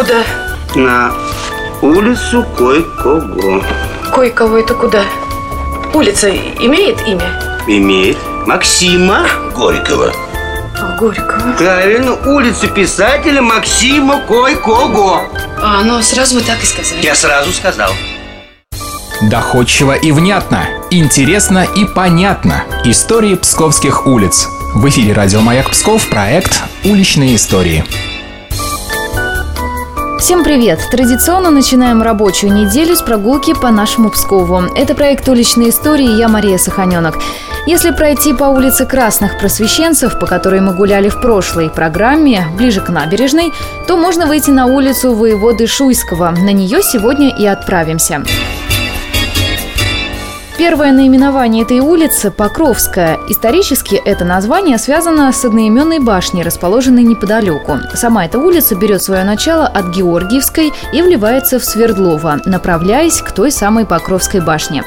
Куда? На улицу Кой-Кого. Кое-кого это куда? Улица имеет имя? Имеет Максима Горького. Горького. Правильно, улицу писателя Максима Кой-Кого. А, ну сразу вы так и сказали. Я сразу сказал. Доходчиво и внятно, интересно и понятно. Истории псковских улиц. В эфире радио «Маяк Псков» проект «Уличные истории». Всем привет! Традиционно начинаем рабочую неделю с прогулки по нашему Пскову. Это проект «Уличные истории» я Мария Саханенок. Если пройти по улице Красных Просвещенцев, по которой мы гуляли в прошлой программе, ближе к набережной, то можно выйти на улицу воеводы Шуйского. На нее сегодня и отправимся. Первое наименование этой улицы – Покровская. Исторически это название связано с одноименной башней, расположенной неподалеку. Сама эта улица берет свое начало от Георгиевской и вливается в Свердлова, направляясь к той самой Покровской башне.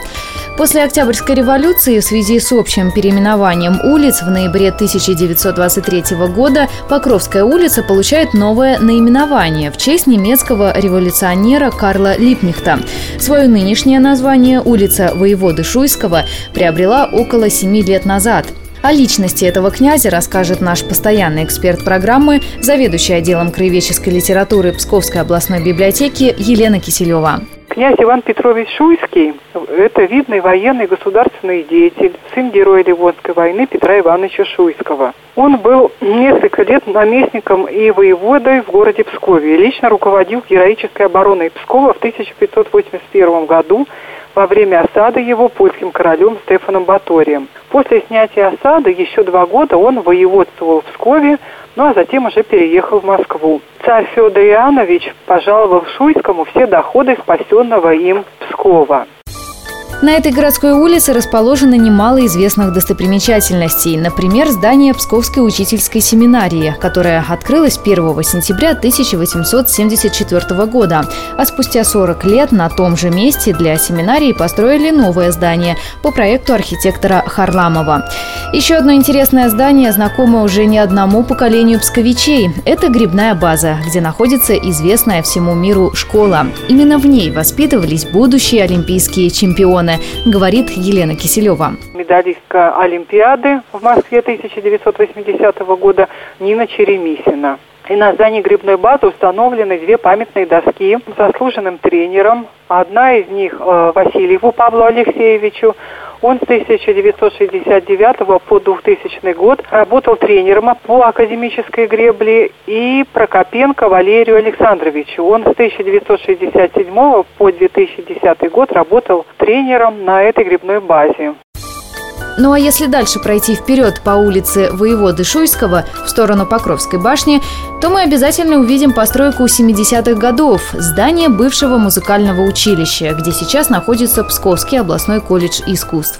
После Октябрьской революции в связи с общим переименованием улиц в ноябре 1923 года Покровская улица получает новое наименование в честь немецкого революционера Карла Липнихта. Свое нынешнее название улица воеводы Шуйского приобрела около семи лет назад – о личности этого князя расскажет наш постоянный эксперт программы, заведующий отделом краеведческой литературы Псковской областной библиотеки Елена Киселева. Князь Иван Петрович Шуйский – это видный военный государственный деятель, сын героя Ливонской войны Петра Ивановича Шуйского. Он был несколько лет наместником и воеводой в городе Пскове лично руководил героической обороной Пскова в 1581 году во время осады его польским королем Стефаном Баторием. После снятия осады еще два года он воеводствовал в Пскове, ну а затем уже переехал в Москву. Царь Федор Иоаннович пожаловал Шуйскому все доходы спасенного им Пскова. На этой городской улице расположено немало известных достопримечательностей. Например, здание Псковской учительской семинарии, которое открылось 1 сентября 1874 года. А спустя 40 лет на том же месте для семинарии построили новое здание по проекту архитектора Харламова. Еще одно интересное здание знакомо уже не одному поколению псковичей. Это грибная база, где находится известная всему миру школа. Именно в ней воспитывались будущие олимпийские чемпионы Украины, говорит Елена Киселева. Медалистка Олимпиады в Москве 1980 года Нина Черемисина. И на здании грибной базы установлены две памятные доски заслуженным тренером. Одна из них э, Васильеву Павлу Алексеевичу. Он с 1969 по 2000 год работал тренером по академической гребле и Прокопенко Валерию Александровичу. Он с 1967 по 2010 год работал тренером на этой грибной базе. Ну а если дальше пройти вперед по улице Воеводы Шуйского в сторону Покровской башни, то мы обязательно увидим постройку 70-х годов, здание бывшего музыкального училища, где сейчас находится Псковский областной колледж искусств.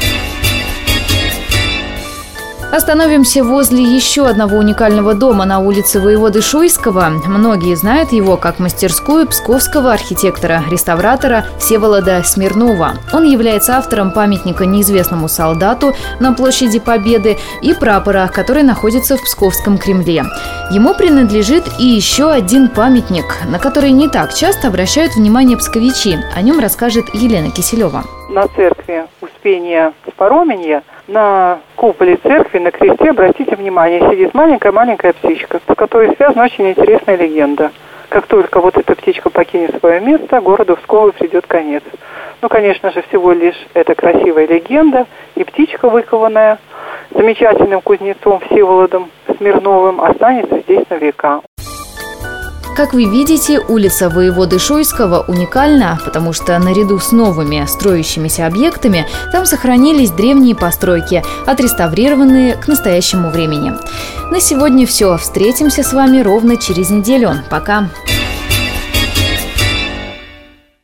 Остановимся возле еще одного уникального дома на улице Воеводы Шуйского. Многие знают его как мастерскую псковского архитектора-реставратора Всеволода Смирнова. Он является автором памятника неизвестному солдату на площади Победы и прапора, который находится в Псковском Кремле. Ему принадлежит и еще один памятник, на который не так часто обращают внимание псковичи. О нем расскажет Елена Киселева. На церкви Успения Спороменья – на куполе церкви, на кресте, обратите внимание, сидит маленькая-маленькая птичка, с которой связана очень интересная легенда. Как только вот эта птичка покинет свое место, городу Пскову придет конец. Ну, конечно же, всего лишь это красивая легенда, и птичка, выкованная замечательным кузнецом Всеволодом Смирновым, останется здесь на века. Как вы видите, улица Воеводы Шуйского уникальна, потому что наряду с новыми строящимися объектами там сохранились древние постройки, отреставрированные к настоящему времени. На сегодня все. Встретимся с вами ровно через неделю. Пока.